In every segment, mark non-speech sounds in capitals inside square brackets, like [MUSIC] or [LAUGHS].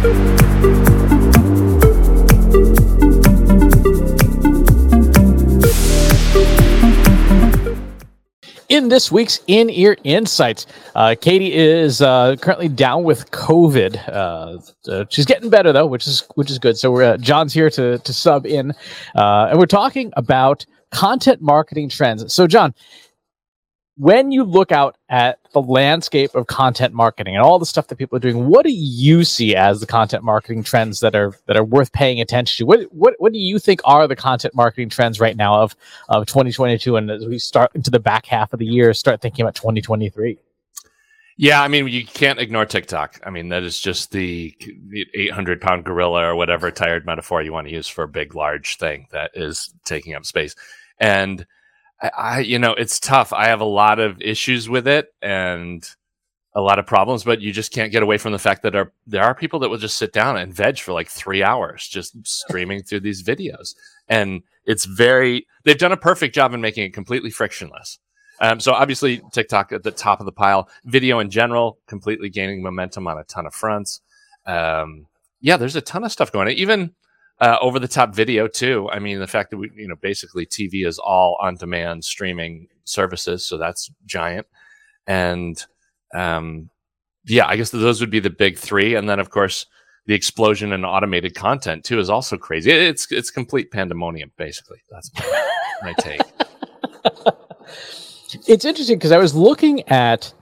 In this week's In Ear Insights, uh, Katie is uh, currently down with COVID. Uh, she's getting better though, which is which is good. So we're, uh, John's here to to sub in, uh, and we're talking about content marketing trends. So John, when you look out at the landscape of content marketing and all the stuff that people are doing, what do you see as the content marketing trends that are that are worth paying attention to? What what what do you think are the content marketing trends right now of of 2022 and as we start into the back half of the year, start thinking about 2023? Yeah, I mean, you can't ignore TikTok. I mean, that is just the, the 800 pound gorilla or whatever tired metaphor you want to use for a big, large thing that is taking up space. And I, I, you know, it's tough. I have a lot of issues with it and a lot of problems, but you just can't get away from the fact that are, there are people that will just sit down and veg for like three hours, just streaming through these videos. And it's very, they've done a perfect job in making it completely frictionless. Um, so obviously TikTok at the top of the pile, video in general, completely gaining momentum on a ton of fronts. Um, yeah, there's a ton of stuff going on. Even uh, over the top video too. I mean, the fact that we, you know, basically TV is all on demand streaming services, so that's giant. And um, yeah, I guess those would be the big three, and then of course the explosion in automated content too is also crazy. It's it's complete pandemonium, basically. That's my, my take. [LAUGHS] It's interesting because I was looking at.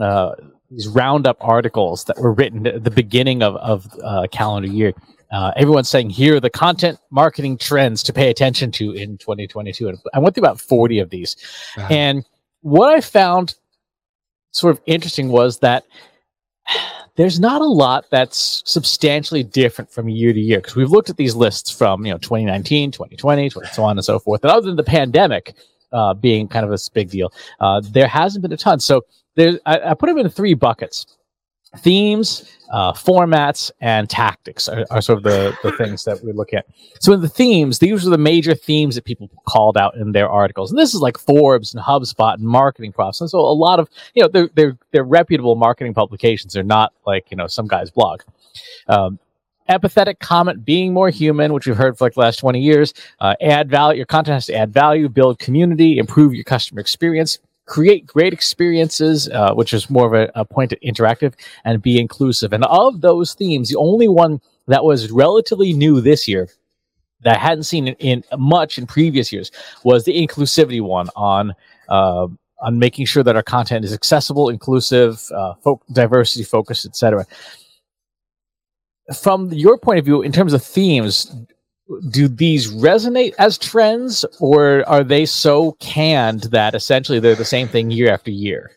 Uh, these roundup articles that were written at the beginning of, of uh, calendar year uh, everyone's saying here are the content marketing trends to pay attention to in 2022. And I went through about 40 of these. Uh-huh. And what I found sort of interesting was that [SIGHS] there's not a lot that's substantially different from year to year because we've looked at these lists from you know 2019 2020 so on and so forth and other than the pandemic uh, being kind of a big deal uh, there hasn't been a ton so there I, I put them in three buckets themes, uh, formats, and tactics are, are, sort of the, the things that we look at. So in the themes, these are the major themes that people called out in their articles. And this is like Forbes and HubSpot and Marketing Profs. And so a lot of, you know, they're, they're, they're reputable marketing publications. They're not like, you know, some guy's blog. Um, empathetic comment being more human which we've heard for like the last 20 years uh, add value your content has to add value build community improve your customer experience create great experiences, uh, which is more of a, a point interactive, and be inclusive. And of those themes, the only one that was relatively new this year that I hadn't seen in, in much in previous years was the inclusivity one on uh, on making sure that our content is accessible, inclusive, uh, diversity focused, etc. From your point of view, in terms of themes, do these resonate as trends or are they so canned that essentially they're the same thing year after year?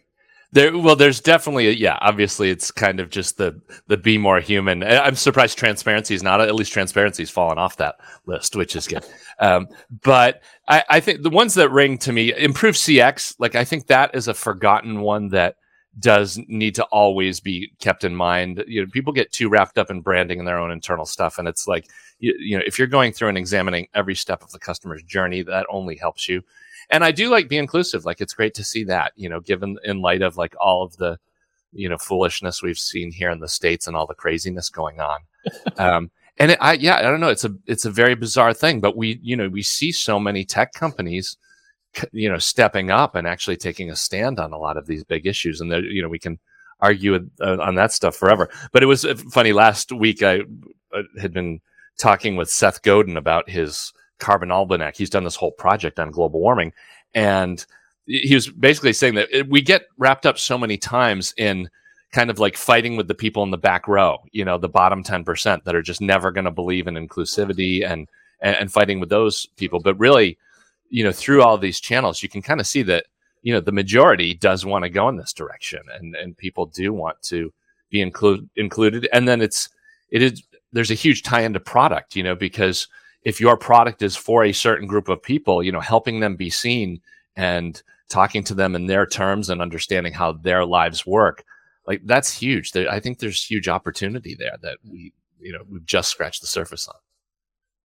There well there's definitely a, yeah obviously it's kind of just the the be more human. I'm surprised transparency is not at least transparency's fallen off that list which is good. Um, but I, I think the ones that ring to me improve cx like i think that is a forgotten one that does need to always be kept in mind. You know, people get too wrapped up in branding and their own internal stuff, and it's like you, you know, if you're going through and examining every step of the customer's journey, that only helps you. And I do like be inclusive. Like it's great to see that, you know, given in light of like all of the, you know, foolishness we've seen here in the states and all the craziness going on. [LAUGHS] um, and it, I, yeah, I don't know. It's a it's a very bizarre thing, but we, you know, we see so many tech companies you know stepping up and actually taking a stand on a lot of these big issues and you know we can argue uh, on that stuff forever. But it was uh, funny last week i uh, had been talking with seth godin about his carbon almanac. He's done this whole project on global warming and he was basically saying that we get wrapped up so many times in kind of like fighting with the people in the back row you know the bottom 10% that are just never going to believe in inclusivity and, and and fighting with those people. But really you know, through all these channels, you can kind of see that, you know, the majority does want to go in this direction and, and people do want to be include, included. And then it's, it is, there's a huge tie into product, you know, because if your product is for a certain group of people, you know, helping them be seen and talking to them in their terms and understanding how their lives work, like that's huge. There, I think there's huge opportunity there that we, you know, we've just scratched the surface on.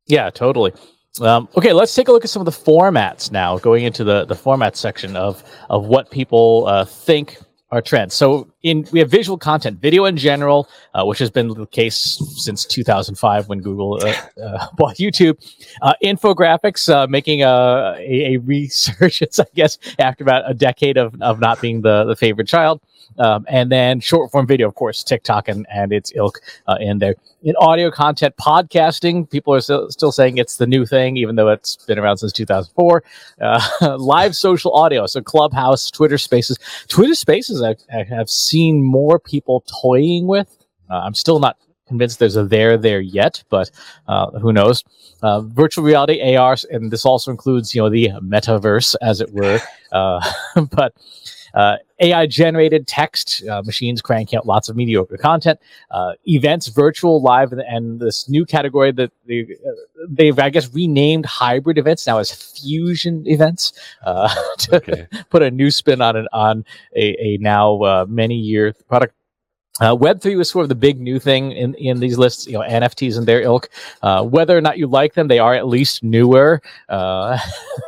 Yeah, totally. Um, okay, let's take a look at some of the formats now, going into the, the format section of, of what people uh, think are trends. So in we have visual content, video in general, uh, which has been the case since 2005 when Google uh, uh, [LAUGHS] bought YouTube. Uh, infographics, uh, making a, a, a resurgence, [LAUGHS] I guess, after about a decade of, of not being the, the favorite child. Um, and then short form video, of course, TikTok and, and its ilk uh, in there. In audio content, podcasting, people are still, still saying it's the new thing, even though it's been around since 2004. Uh, [LAUGHS] live social audio, so Clubhouse, Twitter Spaces. Twitter Spaces, I, I have seen more people toying with. Uh, I'm still not convinced there's a there there yet, but uh, who knows? Uh, virtual reality, AR, and this also includes you know the metaverse, as it were. Uh, [LAUGHS] but uh, AI generated text, uh, machines crank out lots of mediocre content, uh, events, virtual, live, and, and, this new category that they, uh, they've, I guess, renamed hybrid events now as fusion events uh, [LAUGHS] to okay. put a new spin on on a, a now uh, many year product uh, Web3 was sort of the big new thing in, in these lists, you know, NFTs and their ilk. Uh, whether or not you like them, they are at least newer. Uh,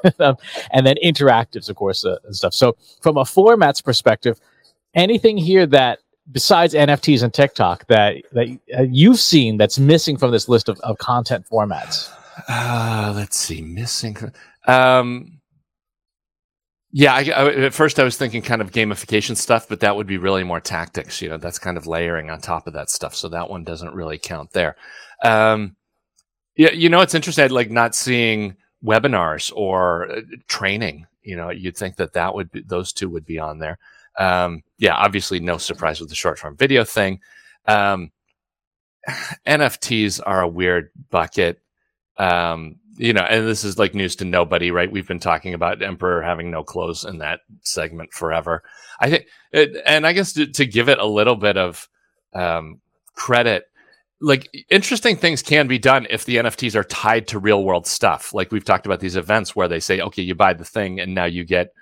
[LAUGHS] and then interactives, of course, uh, and stuff. So, from a formats perspective, anything here that besides NFTs and TikTok that, that uh, you've seen that's missing from this list of, of content formats? Uh, let's see, missing. Um, yeah, I, I, at first I was thinking kind of gamification stuff, but that would be really more tactics. You know, that's kind of layering on top of that stuff. So that one doesn't really count there. Um, yeah, you know, it's interesting. Like not seeing webinars or uh, training. You know, you'd think that that would be those two would be on there. Um, yeah, obviously, no surprise with the short form video thing. Um, [SIGHS] NFTs are a weird bucket. Um, you know, and this is like news to nobody, right? We've been talking about Emperor having no clothes in that segment forever. I think, it, and I guess to, to, give it a little bit of um, credit, like interesting things can be done if the NFTs are tied to real world stuff. Like we've talked about these events where they say, okay, you buy the thing and now you get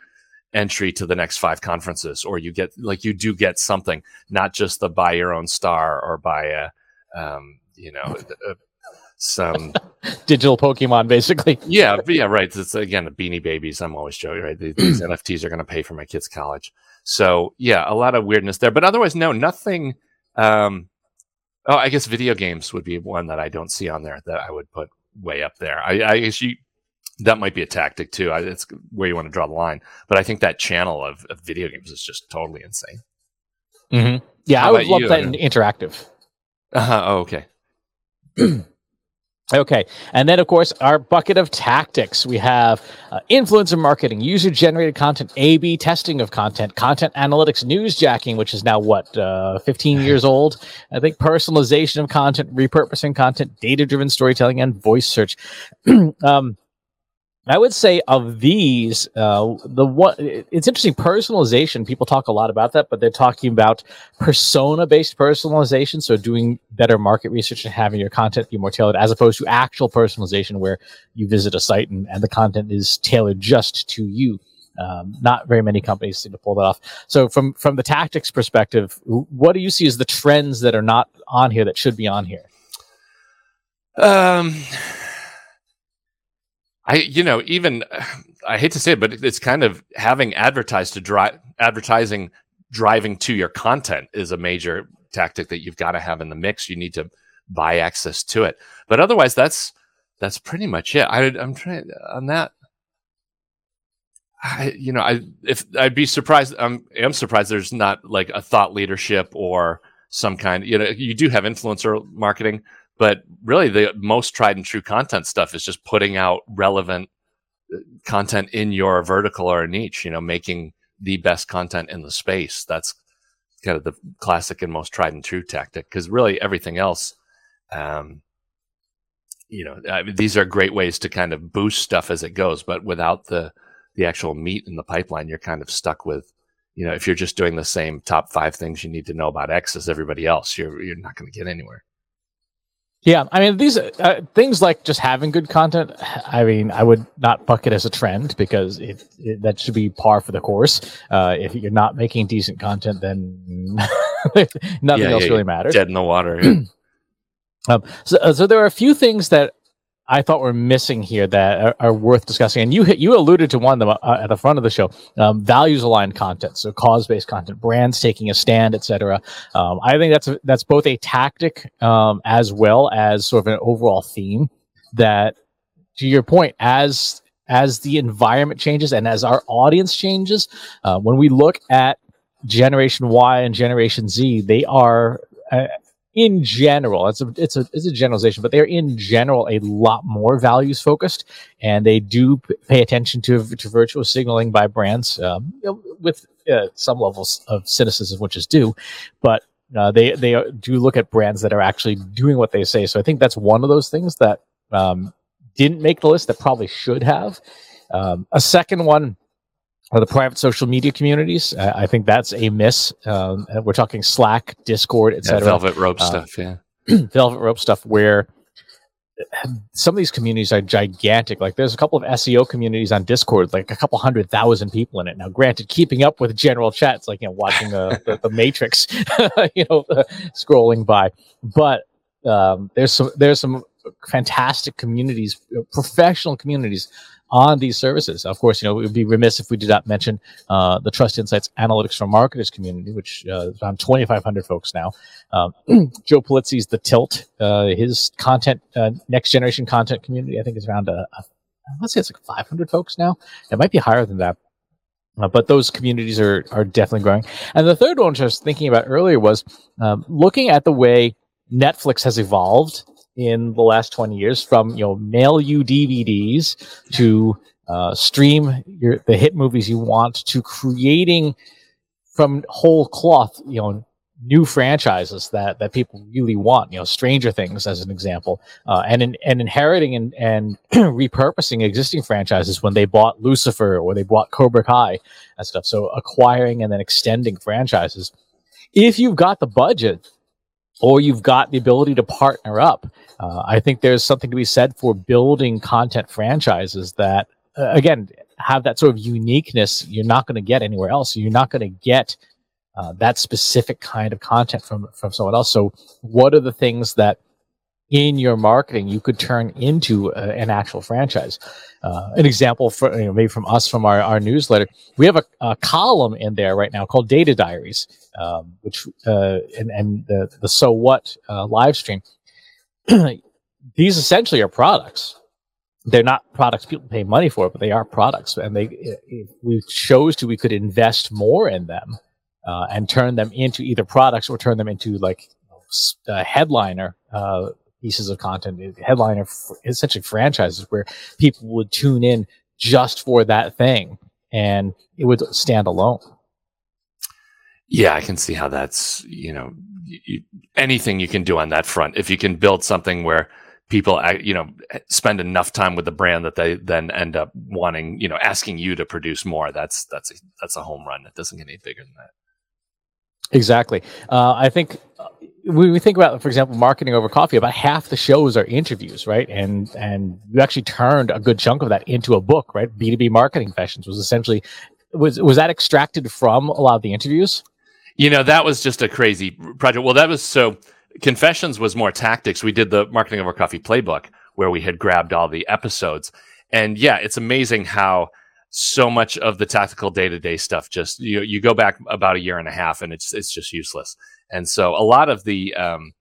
entry to the next five conferences, or you get like you do get something, not just the buy your own star or buy a, um, you know, a, some [LAUGHS] digital Pokemon, basically. [LAUGHS] yeah, yeah, right. It's again the Beanie Babies. I'm always joking, right? These [CLEARS THROAT] NFTs are going to pay for my kids' college. So yeah, a lot of weirdness there, but otherwise, no, nothing. Um, oh, I guess video games would be one that I don't see on there that I would put way up there. I, I guess you that might be a tactic too. I, it's where you want to draw the line, but I think that channel of, of video games is just totally insane. Mm-hmm. Yeah, How I would love you? that in interactive. Uh-huh. Oh, okay. [CLEARS THROAT] Okay. And then, of course, our bucket of tactics. We have uh, influencer marketing, user generated content, A B testing of content, content analytics, newsjacking, which is now what, uh, 15 [LAUGHS] years old. I think personalization of content, repurposing content, data driven storytelling, and voice search. [CLEARS THROAT] um, I would say of these, uh, the one it's interesting. Personalization, people talk a lot about that, but they're talking about persona-based personalization. So doing better market research and having your content be more tailored, as opposed to actual personalization, where you visit a site and, and the content is tailored just to you. Um, not very many companies seem to pull that off. So from from the tactics perspective, what do you see as the trends that are not on here that should be on here? Um I, you know, even I hate to say it, but it's kind of having advertised to drive advertising driving to your content is a major tactic that you've got to have in the mix. You need to buy access to it, but otherwise, that's that's pretty much it. I, I'm trying on that. I, you know, I if I'd be surprised. I'm am surprised there's not like a thought leadership or some kind. You know, you do have influencer marketing, but really, the most tried and true content stuff is just putting out relevant uh, content in your vertical or niche, you know, making the best content in the space. That's kind of the classic and most tried and true tactic because really everything else, um, you know, I mean, these are great ways to kind of boost stuff as it goes, but without the the actual meat in the pipeline, you're kind of stuck with, you know, if you're just doing the same top five things you need to know about X as everybody else, you're you're not going to get anywhere. Yeah, I mean these uh, things like just having good content. I mean, I would not bucket as a trend because it, it, that should be par for the course. Uh, if you're not making decent content, then [LAUGHS] nothing yeah, else yeah, really matters. Dead in the water. [CLEARS THROAT] um, so, uh, so there are a few things that I thought were missing here that are, are worth discussing. And you you alluded to one of them uh, at the front of the show: um, values aligned content, so cause based content, brands taking a stand, etc. Um, I think that's a, that's both a tactic um, as well as sort of an overall theme. That, to your point, as as the environment changes and as our audience changes, uh, when we look at Generation Y and Generation Z, they are uh, in general, it's a it's a it's a generalization, but they're in general a lot more values focused, and they do pay attention to to virtual signaling by brands um, with uh, some levels of cynicism, which is due, but uh, they they do look at brands that are actually doing what they say. So I think that's one of those things that um, didn't make the list that probably should have. Um, a second one or the private social media communities. Uh, I think that's a miss. Um, we're talking Slack, Discord, etc. Yeah, Velvet Rope uh, stuff, yeah. [CLEARS THROAT] Velvet Rope stuff where some of these communities are gigantic. Like there's a couple of SEO communities on Discord, like a couple hundred thousand people in it. Now, granted, keeping up with general chats, like you know, watching the, [LAUGHS] the, the Matrix, [LAUGHS] you know, uh, [LAUGHS] scrolling by. But um, there's some there's some fantastic communities, professional communities on these services. Of course, you know, it would be remiss if we did not mention uh, the Trust Insights Analytics for Marketers community, which uh, is around 2,500 folks now. Um, [CLEARS THROAT] Joe Pulizzi's The Tilt, uh, his content, uh, next generation content community, I think is around, a, a, let's say it's like 500 folks now. It might be higher than that. Uh, but those communities are, are definitely growing. And the third one, which I was thinking about earlier, was um, looking at the way Netflix has evolved in the last 20 years from you know mail you dvds to uh, stream your the hit movies you want to creating from whole cloth you know new franchises that that people really want you know stranger things as an example uh, and in, and inheriting and and [CLEARS THROAT] repurposing existing franchises when they bought lucifer or they bought cobra kai and stuff. So acquiring and then extending franchises. If you've got the budget or you've got the ability to partner up. Uh, I think there's something to be said for building content franchises that, uh, again, have that sort of uniqueness you're not going to get anywhere else. You're not going to get uh, that specific kind of content from from someone else. So, what are the things that in your marketing you could turn into a, an actual franchise. Uh, an example for you know, maybe from us from our, our newsletter, we have a, a column in there right now called Data Diaries, um, which uh, and and the the so what uh, live stream. [CLEARS THROAT] These essentially are products. They're not products people pay money for, but they are products, and they we chose to, we could invest more in them uh, and turn them into either products or turn them into like a headliner uh, pieces of content, headliner, essentially franchises where people would tune in just for that thing and it would stand alone. Yeah, I can see how that's, you know, you, anything you can do on that front. If you can build something where people, uh, you know, eh, spend enough time with the brand that they then end up wanting, you know, asking you to produce more, that's, that's, a, that's a home run. It doesn't get any bigger than that. Exactly. Uh, I think uh, uh, we, think about, for example, marketing over coffee. About half the shows are interviews, right? And and you actually turned a good chunk of that into a book, right? B two B marketing confessions was essentially was was that extracted from a lot of the interviews? You know, that was just a crazy project. Well, that was so. Confessions was more tactics. We did the marketing over coffee playbook where we had grabbed all the episodes, and yeah, it's amazing how so much of the tactical day to day stuff just you you go back about a year and a half and it's it's just useless. And so a lot of the um,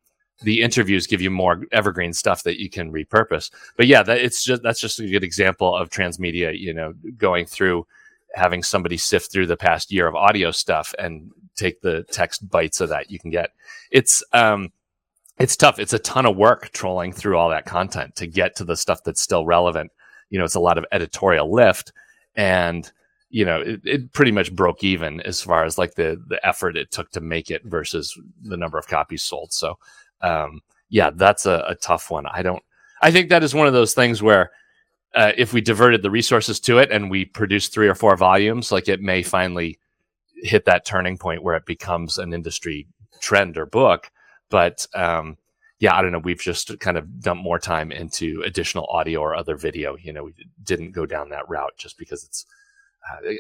the interviews give you more evergreen stuff that you can repurpose. But yeah, that it's just that's just a good example of transmedia. You know, going through having somebody sift through the past year of audio stuff and take the text bites of that you can get. It's um, it's tough. It's a ton of work trolling through all that content to get to the stuff that's still relevant. You know, it's a lot of editorial lift and you know it, it, pretty much broke even as far as like the the effort it took to make it versus the number of copies sold so um, yeah that's a, a, tough one i don't i think that is one of those things where uh, if we diverted the resources to it and we produced three or four volumes like it may finally hit that turning point where it becomes an industry trend or book but um, yeah, I don't know. We've just kind of dumped more time into additional audio or other video. You know, we didn't go down that route just because it's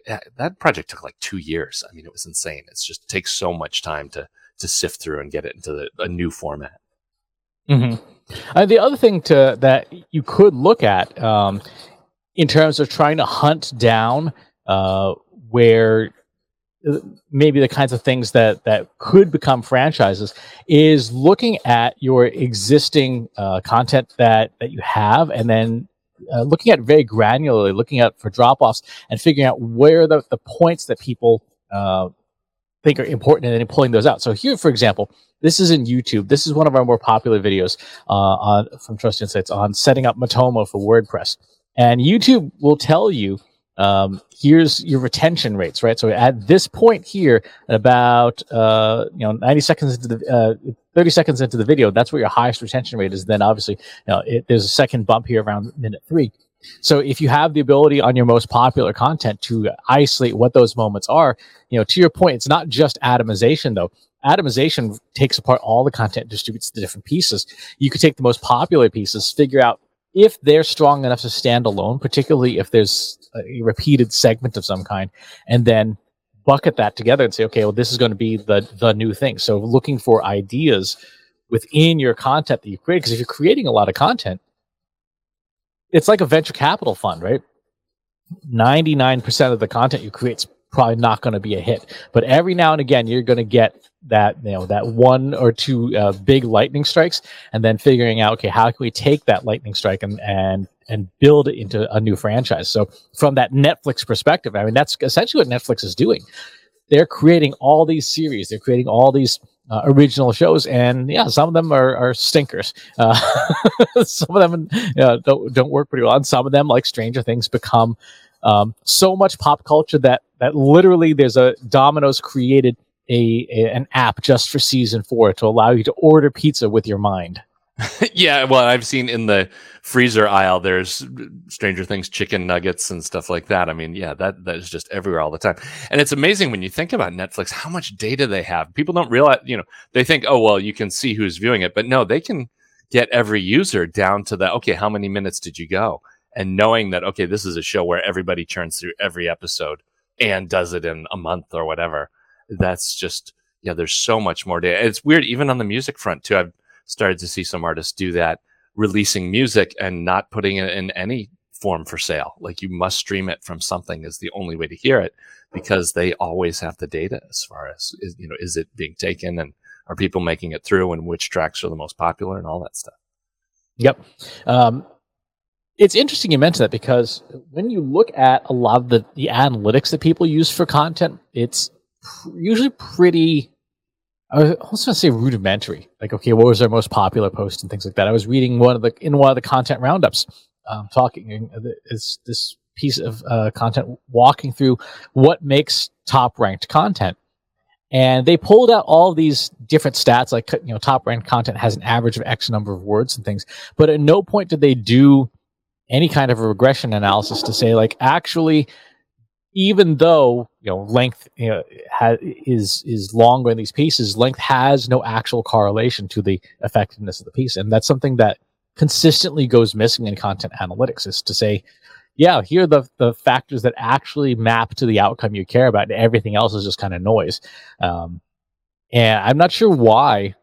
uh, that project took like two years. I mean, it was insane. It's just takes so much time to to sift through and get it into the, a new format. Mm-hmm. Uh, the other thing to that you could look at um, in terms of trying to hunt down uh, where uh, maybe the kinds of things that that could become franchises is looking at your existing uh, content that that you have and then uh, looking at very granularly looking at for drop offs and figuring out where the, the points that people uh, think are important and then pulling those out. So here for example this is in youtube. This is one of our more popular videos uh, on from trust insights on setting up matomo for wordpress. And youtube will tell you um, here's your retention rates, right? So at this point here, about uh, you know 90 seconds into the uh, 30 seconds into the video, that's where your highest retention rate is. Then obviously, you know, it, there's a second bump here around minute three. So if you have the ability on your most popular content to isolate what those moments are, you know, to your point, it's not just atomization though. Atomization takes apart all the content, distributes the different pieces. You could take the most popular pieces, figure out if they're strong enough to stand alone, particularly if there's a repeated segment of some kind, and then bucket that together and say, okay, well, this is going to be the the new thing. So looking for ideas within your content that you create, because if you're creating a lot of content, it's like a venture capital fund, right? 99% of the content you create is probably not going to be a hit. But every now and again, you're going to get that you know that one or two uh, big lightning strikes, and then figuring out okay, how can we take that lightning strike and and and build it into a new franchise. So from that Netflix perspective, I mean that's essentially what Netflix is doing. They're creating all these series. They're creating all these uh, original shows, and yeah, some of them are, are stinkers. Uh, [LAUGHS] some of them don't don't work pretty well, and some of them, like Stranger Things, become um, so much pop culture that that literally there's a Domino's created a, a, an app just for season four to allow you to order pizza with your mind. [LAUGHS] yeah, well, I've seen in the freezer aisle there's Stranger Things chicken nuggets and stuff like that. I mean, yeah, that that is just everywhere all the time. And it's amazing when you think about Netflix how much data they have. People don't realize, you know, they think, "Oh, well, you can see who's viewing it." But no, they can get every user down to the, "Okay, how many minutes did you go?" And knowing that, okay, this is a show where everybody churns through every episode and does it in a month or whatever that's just yeah there's so much more data it's weird even on the music front too i've started to see some artists do that releasing music and not putting it in any form for sale. Like you must stream it from something is the only way to hear it because they always have the data as far as you know is it being taken and are people making it through and which tracks are the most popular and all that stuff. Yep. Um, it's interesting you mentioned that because when you look at a lot of the, the analytics that people use for content it's usually pretty I was also going to say rudimentary. Like, okay, what was our most popular post and things like that. I was reading one of the in one of the content roundups, um, talking is this piece of uh, content walking through what makes top ranked content, and they pulled out all these different stats. Like, you know, top ranked content has an average of X number of words and things, but at no point did they do any kind of a regression analysis to say like actually even though you know length you know, ha- is is longer in these pieces, length has no actual correlation to the effectiveness of the piece, and that's something that consistently goes missing in content analytics. Is to say, yeah, here are the the factors that actually map to the outcome you care about, and everything else is just kind of noise. Um, and I'm not sure why,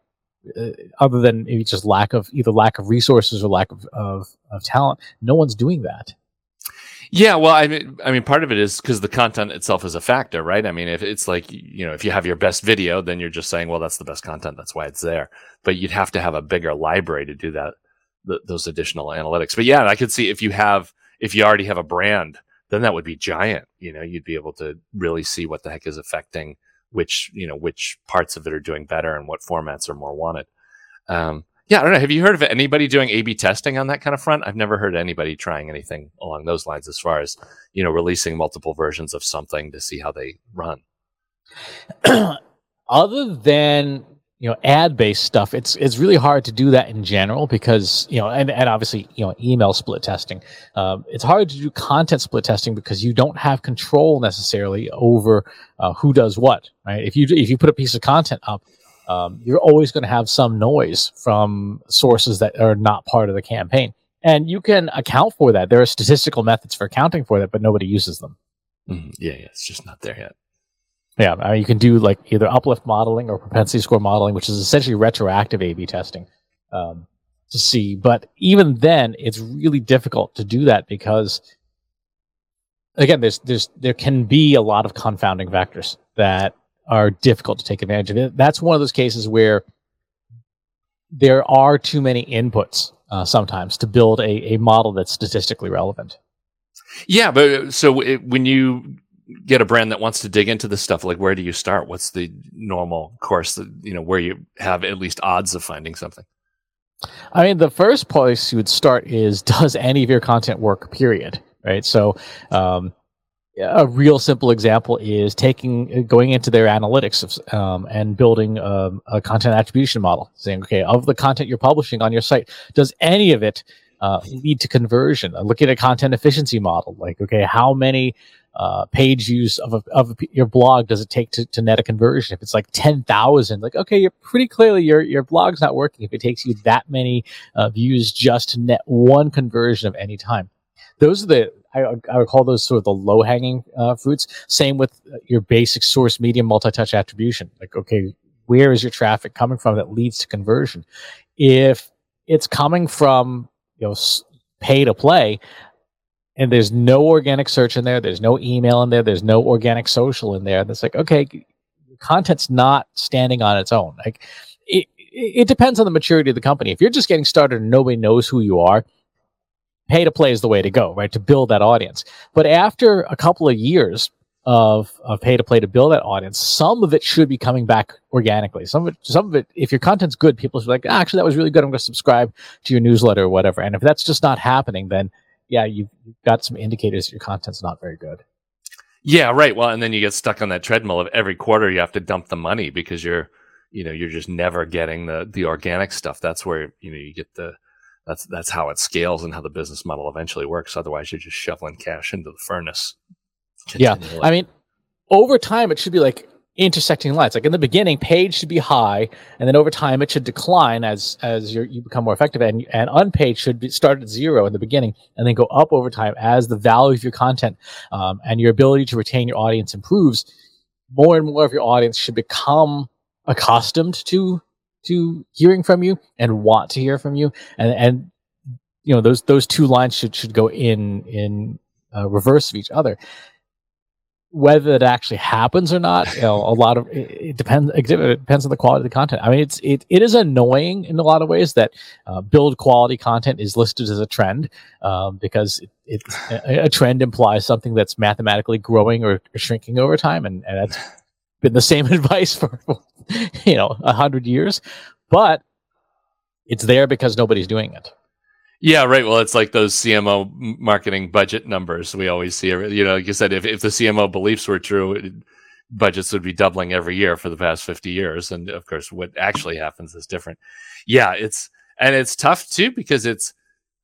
uh, other than maybe just lack of either lack of resources or lack of, of, of talent, no one's doing that. Yeah, well, I mean, I mean, part of it is because the content itself is a factor, right? I mean, if it's like you know, if you have your best video, then you're just saying, well, that's the best content, that's why it's there. But you'd have to have a bigger library to do that, th- those additional analytics. But yeah, I could see if you have, if you already have a brand, then that would be giant. You know, you'd be able to really see what the heck is affecting which you know which parts of it are doing better and what formats are more wanted. Um, yeah, I don't know. Have you heard of anybody doing A/B testing on that kind of front? I've never heard anybody trying anything along those lines, as far as you know, releasing multiple versions of something to see how they run. [CLEARS THROAT] Other than you know ad based stuff, it's it's really hard to do that in general because you know, and, and obviously you know, email split testing. Um, it's hard to do content split testing because you don't have control necessarily over uh, who does what. Right? If you if you put a piece of content up um, you're always going to have some noise from sources that are not part of the campaign. And you can account for that. There are statistical methods for accounting for that, but nobody uses them. Mm, yeah, yeah, it's just not there yet. Yeah, I mean, you can do like either uplift modeling or propensity score modeling, which is essentially retroactive A/B testing. Um, to see. But even then, it's really difficult to do that because again, there's there's there can be a lot of confounding factors that are difficult to take advantage of. That's one of those cases where there are too many inputs uh, sometimes to build a, a model that's statistically relevant. Yeah, but uh, so it, when you get a brand that wants to dig into this stuff, like where do you start? What's the normal course that you know where you have at least odds of finding something? I mean, the first place you would start is [LAUGHS] does any of your content work? Period. Right. So, um, a real simple example is taking going into their analytics um, and building um, a content attribution model, saying, okay, of the content you're publishing on your site, does any of it uh, lead to conversion? Looking at a content efficiency model, like, okay, how many uh, page views of, a, of a, your blog does it take to, to net a conversion? If it's like 10,000, like, okay, you're pretty clearly your, your blog's not working. If it takes you that many uh, views just to net one conversion of any time. Those are the, I, I would call those sort of the low hanging uh, fruits. Same with your basic source medium multi touch attribution. Like, okay, where is your traffic coming from that leads to conversion? If it's coming from, you know, pay to play, and there's no organic search in there, there's no email in there, there's no organic social in there. That's like, okay, content's not standing on its own. Like, it, it depends on the maturity of the company. If you're just getting started and nobody knows who you are, pay to play is the way to go, right? To build that audience. But after a couple of years of, of pay to play to build that audience, some of it should be coming back organically. Some of it, some of it, if your content's good, people should be like, ah, actually, that was really good. I'm going to subscribe to your newsletter or whatever. And if that's just not happening, then yeah, you've, you've got some indicators that your content's not very good. Yeah, right. Well, and then you get stuck on that treadmill of every quarter you have to dump the money because you're, you know, you're just never getting the the organic stuff. That's where you know you get the that's that's how it scales and how the business model eventually works. Otherwise, you're just shoveling cash into the furnace. Yeah, I mean, over time, it should be like intersecting lines. Like in the beginning, page should be high, and then over time, it should decline as as you become more effective. And and unpaid should be, start at zero in the beginning, and then go up over time as the value of your content um, and your ability to retain your audience improves. More and more of your audience should become accustomed to to hearing from you and want to hear from you. And and you know those those two lines should should go in in uh, reverse of each other. Whether it actually happens or not you know a lot of it, it depends it depends on the quality of the content. I mean it's it, it is annoying in a lot of ways that uh, build quality content is listed as a trend um, because it, a, trend implies something that's mathematically growing or, or shrinking over time and, and that's been the same [LAUGHS] advice for [LAUGHS] you know a hundred years, but it's there because nobody's doing it. Yeah, right. Well, it's like those CMO marketing budget numbers we always see. You know, like you said, if, if the CMO beliefs were true, it, budgets would be doubling every year for the past 50 years. And of course, what actually happens is different. Yeah, it's, and it's tough too because it's,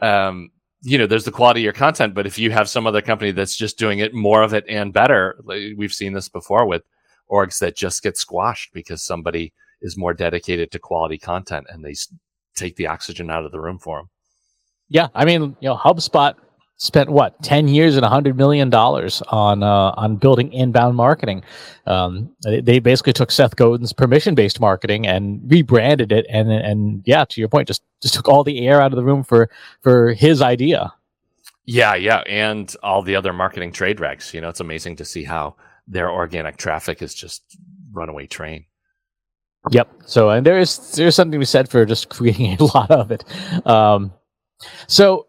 um, you know, there's the quality of your content, but if you have some other company that's just doing it more of it and better, like we've seen this before with orgs that just get squashed because somebody is more dedicated to quality content and they take the oxygen out of the room for them. Yeah, I mean, you know, HubSpot spent what ten years and a hundred million dollars on uh, on building inbound marketing. Um, they basically took Seth Godin's permission based marketing and rebranded it, and and yeah, to your point, just just took all the air out of the room for for his idea. Yeah, yeah, and all the other marketing trade rags. You know, it's amazing to see how their organic traffic is just runaway train. Yep. So, and there is there's something to be said for just [LAUGHS] creating a lot of it. Um, so,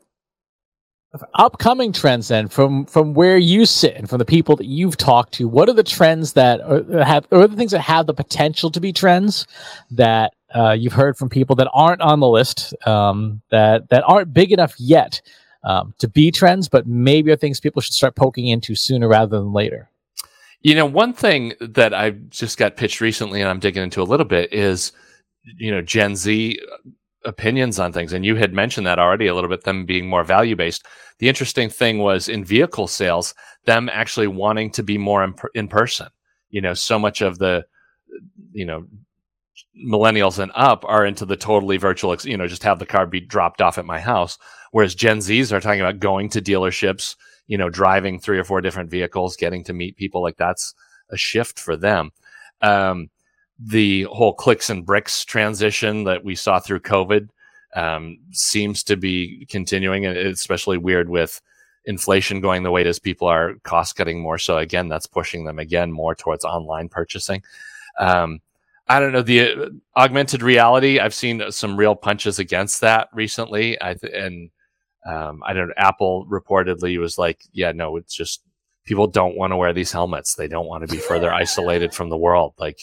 upcoming trends then from from where you sit and from the people that you've talked to, what are the trends that are, have or the things that have the potential to be trends that uh, you've heard from people that aren't on the list um, that that aren't big enough yet um, to be trends, but maybe are things people should start poking into sooner rather than later. You know, one thing that I just got pitched recently and I'm digging into a little bit is, you know, Gen Z uh, opinions on things. And you had mentioned that already a little bit, them being more value based. The interesting thing was in vehicle sales, them actually wanting to be more in, in person. You know, so much of the, you know, millennials and up are into the totally virtual, you know, just have the car be dropped off at my house. Whereas Gen Zs are talking about going to dealerships, you know, driving three or four different vehicles, getting to meet people like that's a shift for them. Um, the whole clicks and bricks transition that we saw through COVID, um, seems to be continuing, and it's especially weird with inflation going the way it is. People are cost cutting more, so again, that's pushing them again more towards online purchasing. Um, I don't know the uh, augmented reality. I've seen some real punches against that recently. Th- and um, I don't. Apple reportedly was like, "Yeah, no, it's just people don't want to wear these helmets. They don't want to be further [LAUGHS] isolated from the world. Like,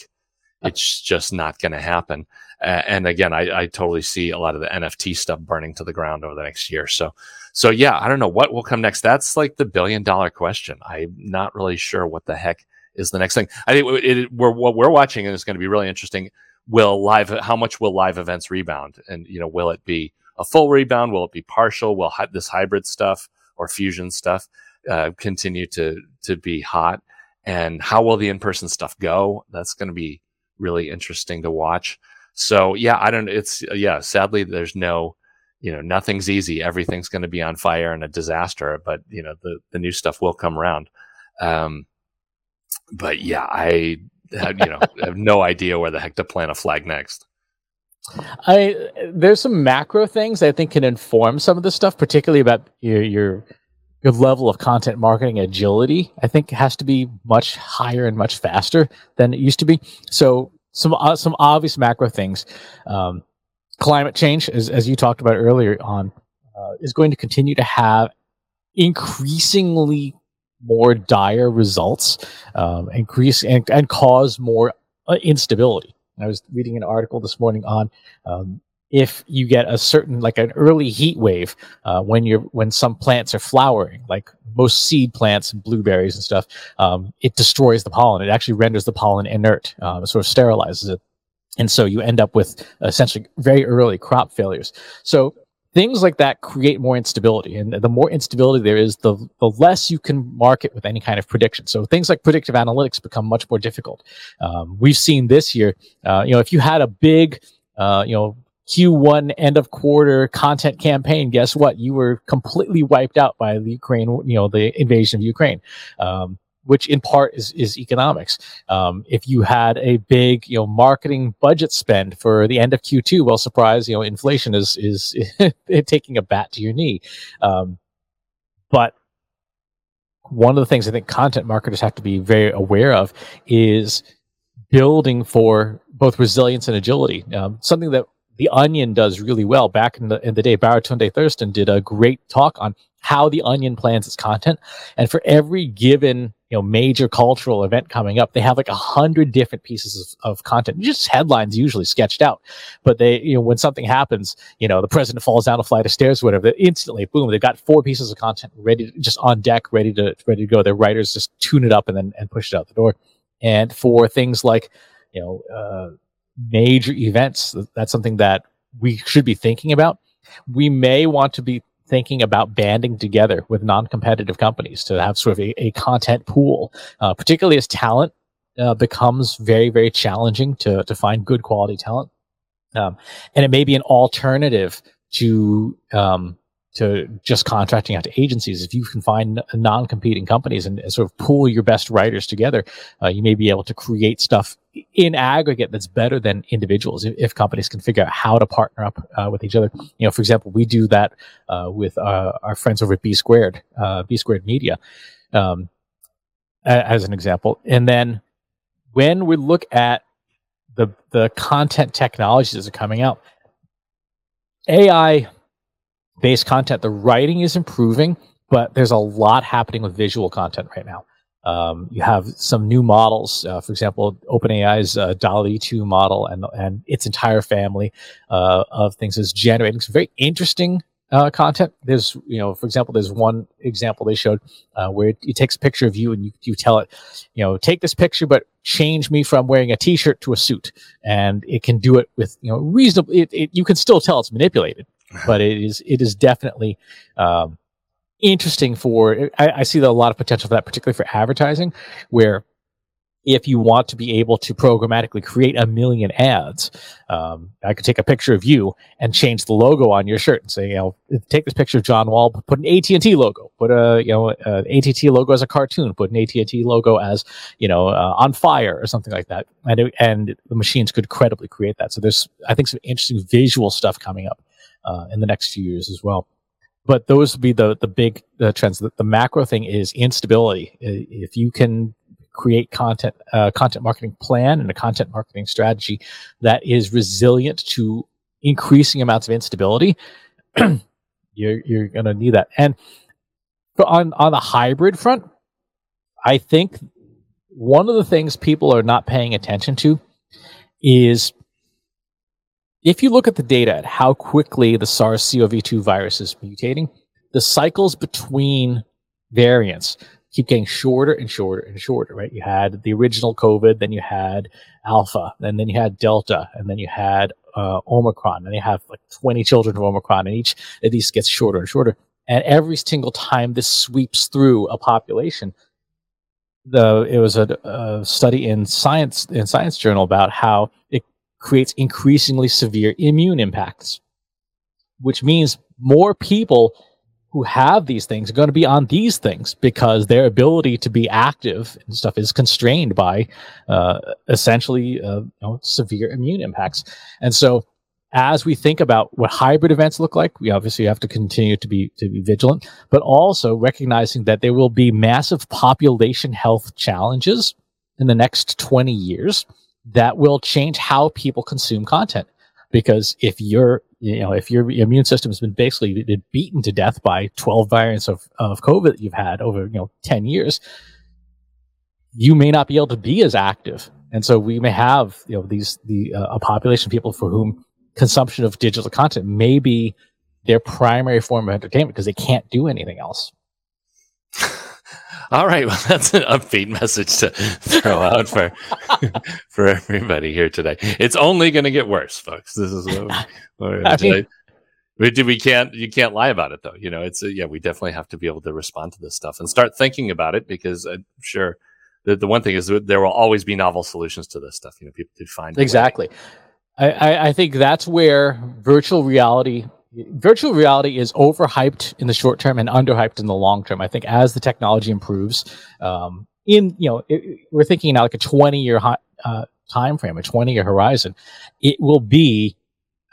it's just not going to happen." Uh, and again, I, I totally see a lot of the NFT stuff burning to the ground over the next year. So, so yeah, I don't know what will come next. That's like the billion dollar question. I'm not really sure what the heck is the next thing. I think it, it, we're, what we're watching is going to be really interesting. Will live, how much will live events rebound? And, you know, will it be a full rebound? Will it be partial? Will hi- this hybrid stuff or fusion stuff uh, continue to, to be hot? And how will the in-person stuff go? That's going to be really interesting to watch. So yeah, I don't, it's, yeah, sadly, there's no, you know, nothing's easy. Everything's going to be on fire and a disaster, but you know, the, the new stuff will come around. Um, but yeah, I have, you know [LAUGHS] have no idea where the heck to plant a flag next. I there's some macro things I think can inform some of this stuff, particularly about your your your level of content marketing agility. I think has to be much higher and much faster than it used to be. So some uh, some obvious macro things, um, climate change, as as you talked about earlier on, uh, is going to continue to have increasingly more dire results, um, increase and, and cause more uh, instability. I was reading an article this morning on um, if you get a certain like an early heat wave uh, when you're when some plants are flowering, like most seed plants and blueberries and stuff, um, it destroys the pollen. It actually renders the pollen inert, um, sort of sterilizes it, and so you end up with essentially very early crop failures. So things like that create more instability and the more instability there is the, the less you can market with any kind of prediction. So things like predictive analytics become much more difficult. Um, we've seen this year uh, you know if you had a big uh, you know q1 end of quarter content campaign guess what? You were completely wiped out by the ukraine you know the invasion of ukraine. Um, which in part is, is economics. Um, if you had a big, you know, marketing budget spend for the end of Q2, well, surprise, you know, inflation is is [LAUGHS] taking a bat to your knee. Um, but one of the things I think content marketers have to be very aware of is building for both resilience and agility. Um, something that the Onion does really well. Back in the in the day, Baratunde Thurston did a great talk on how the Onion plans its content, and for every given you know major cultural event coming up they have like a hundred different pieces of, of content. Just headlines usually sketched out. But they you know when something happens you know the president falls down a flight of stairs or whatever instantly boom they've got four pieces of content ready to, just on deck ready to ready to go. Their writers just tune it up and then and push it out the door. And for things like you know uh, major events that's something that we should be thinking about. We may want to be thinking about banding together with non-competitive companies to have sort of a, a content pool, uh, particularly as talent uh, becomes very, very challenging to, to find good quality talent. Um, and it may be an alternative to um, to just contracting out to agencies. If you can find non-competing companies and, sort of pool your best writers together, uh, you may be able to create stuff in aggregate that's better than individuals. If, if companies can figure out how to partner up uh, with each other, you know, for example, we do that uh, with uh, our friends over at B Squared, uh, B Squared Media, um, as an example. And then when we look at the the content technologies that are coming out, AI based content. The writing is improving, but there's a lot happening with visual content right now. Um, you have some new models, uh, for example, OpenAI's uh, DALL-E 2 model and, and its entire family uh, of things is generating some very interesting uh, content. There's, you know, for example, there's one example they showed uh, where it, it, takes a picture of you and you, you tell it, you know, take this picture, but change me from wearing a t-shirt to a suit. And it can do it with, you know, reasonable, it, it, you can still tell it's manipulated [LAUGHS] but it is it is definitely um, interesting for. I, I see a lot of potential for that, particularly for advertising, where if you want to be able to programmatically create a million ads, um, I could take a picture of you and change the logo on your shirt and say, you know, take this picture of John Wall, put an AT and T logo, put a you know an AT&T logo as a cartoon, put an AT&T logo as you know uh, on fire or something like that, and it, and the machines could credibly create that. So there's I think some interesting visual stuff coming up uh, in the next few years as well. But those would be the the big the trends. The, the macro thing is instability. If you can create content uh, content marketing plan and a content marketing strategy that is resilient to increasing amounts of instability, [CLEARS THROAT] you're you're going to need that. And on on the hybrid front, I think one of the things people are not paying attention to is if you look at the data at how quickly the SARS-CoV-2 virus is mutating, the cycles between variants keep getting shorter and shorter and shorter, right? You had the original COVID, then you had Alpha, and then you had Delta, and then you had uh, Omicron, and you have like 20 children of Omicron, and each of these gets shorter and shorter. And every single time this sweeps through a population, the it was a, a study in Science in Science Journal about how it creates increasingly severe immune impacts, which means more people who have these things are going to be on these things because their ability to be active and stuff is constrained by uh, essentially uh, you know, severe immune impacts. And so, as we think about what hybrid events look like, we obviously have to continue to be to be vigilant, but also recognizing that there will be massive population health challenges in the next 20 years that will change how people consume content. Because if you're you know, if your immune system has been basically beaten to death by 12 variants of, of COVID that you've had over, you know, 10 years, you may not be able to be as active. And so we may have, you know, these, the, uh, a population of people for whom consumption of digital content may be their primary form of entertainment because they can't do anything else. [LAUGHS] All right, well, [LAUGHS] that's an upbeat message to throw out for [LAUGHS] for everybody here today. It's only going to get worse, folks. This is what, [LAUGHS] what I mean, we, we can't you can't lie about it though. You know, it's a, yeah, we definitely have to be able to respond to this stuff and start thinking about it because I'm sure the, the one thing is there will always be novel solutions to this stuff. You know, people could find exactly. I, I think that's where virtual reality virtual reality is overhyped in the short term and underhyped in the long term. I think as the technology improves, um, in you know, it, we're thinking now like a twenty year uh, time frame, a twenty year horizon, it will be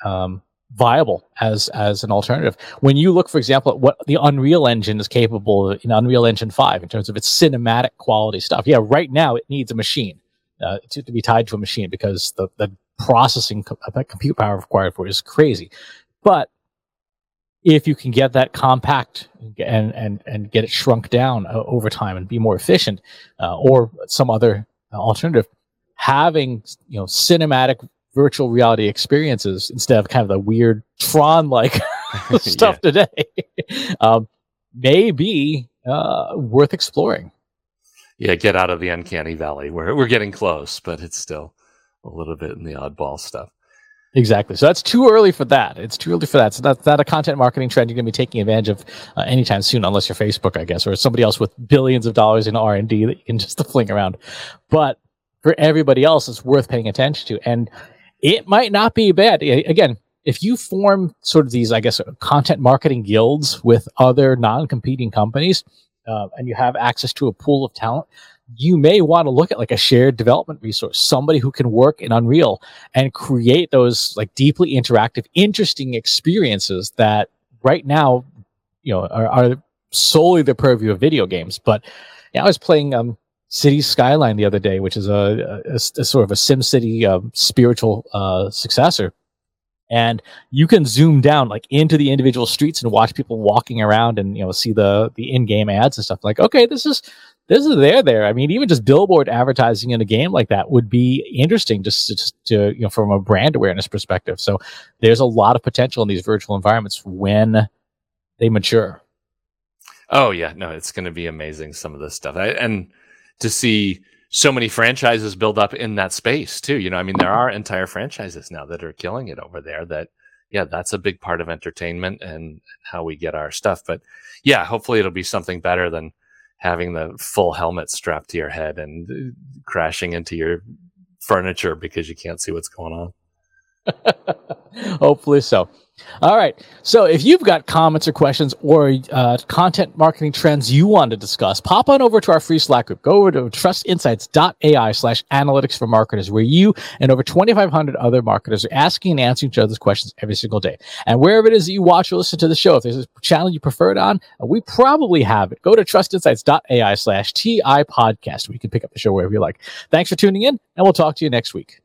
um, viable as as an alternative. When you look, for example, at what the Unreal Engine is capable in Unreal Engine Five in terms of its cinematic quality stuff, yeah, right now it needs a machine uh, to, to be tied to a machine because the the processing co- compute power required for it is crazy. But if you can get that compact and and and get it shrunk down uh, over time and be more efficient, uh, or some other alternative, having you know cinematic virtual reality experiences instead of kind of the weird Tron like [LAUGHS] [LAUGHS] stuff today, [LAUGHS] um, may be uh, worth exploring. Yeah, get out of the uncanny valley. We're we're getting close, but it's still a little bit in the oddball stuff. Exactly. So that's too early for that. It's too early for that. So that's not a content marketing trend you're going to be taking advantage of uh, anytime soon, unless you're Facebook, I guess, or somebody else with billions of dollars in R and D that you can [LAUGHS] just fling around. But for everybody else, it's worth paying attention to, and it might not be bad. Again, if you form sort of these, I guess, content marketing guilds with other non-competing companies, uh, and you have access to a pool of talent, you may want to look at like a shared development resource, somebody who can work in Unreal and create those like deeply interactive, interesting experiences that right now, you know, are, are solely the purview of video games. But yeah, I was playing um, City Skyline the other day, which is a, a, a sort of a SimCity um, spiritual uh, successor. And you can zoom down like into the individual streets and watch people walking around and you know see the the in-game ads and stuff. Like, okay, this is this is there there. I mean, even just billboard advertising in a game like that would be interesting just to, just to, you know from a brand awareness perspective. So there's a lot of potential in these virtual environments when they mature. Oh yeah, no, it's going to be amazing some of this stuff. I, and to see so many franchises build up in that space too. You know, I mean, there are entire franchises now that are killing it over there that yeah, that's a big part of entertainment and how we get our stuff. But yeah, hopefully it'll be something better than having the full helmet strapped to your head and uh, crashing into your furniture because you can't see what's going on. [LAUGHS] Hopefully so. All right. So if you've got comments or questions or uh, content marketing trends you want to discuss, pop on over to our free Slack group. Go over to trustinsights.ai slash analytics for marketers, where you and over 2,500 other marketers are asking and answering each other's questions every single day. And wherever it is that you watch or listen to the show, if there's a channel you prefer it on, uh, we probably have it. Go to trustinsights.ai slash TI podcast. We can pick up the show wherever you like. Thanks for tuning in, and we'll talk to you next week.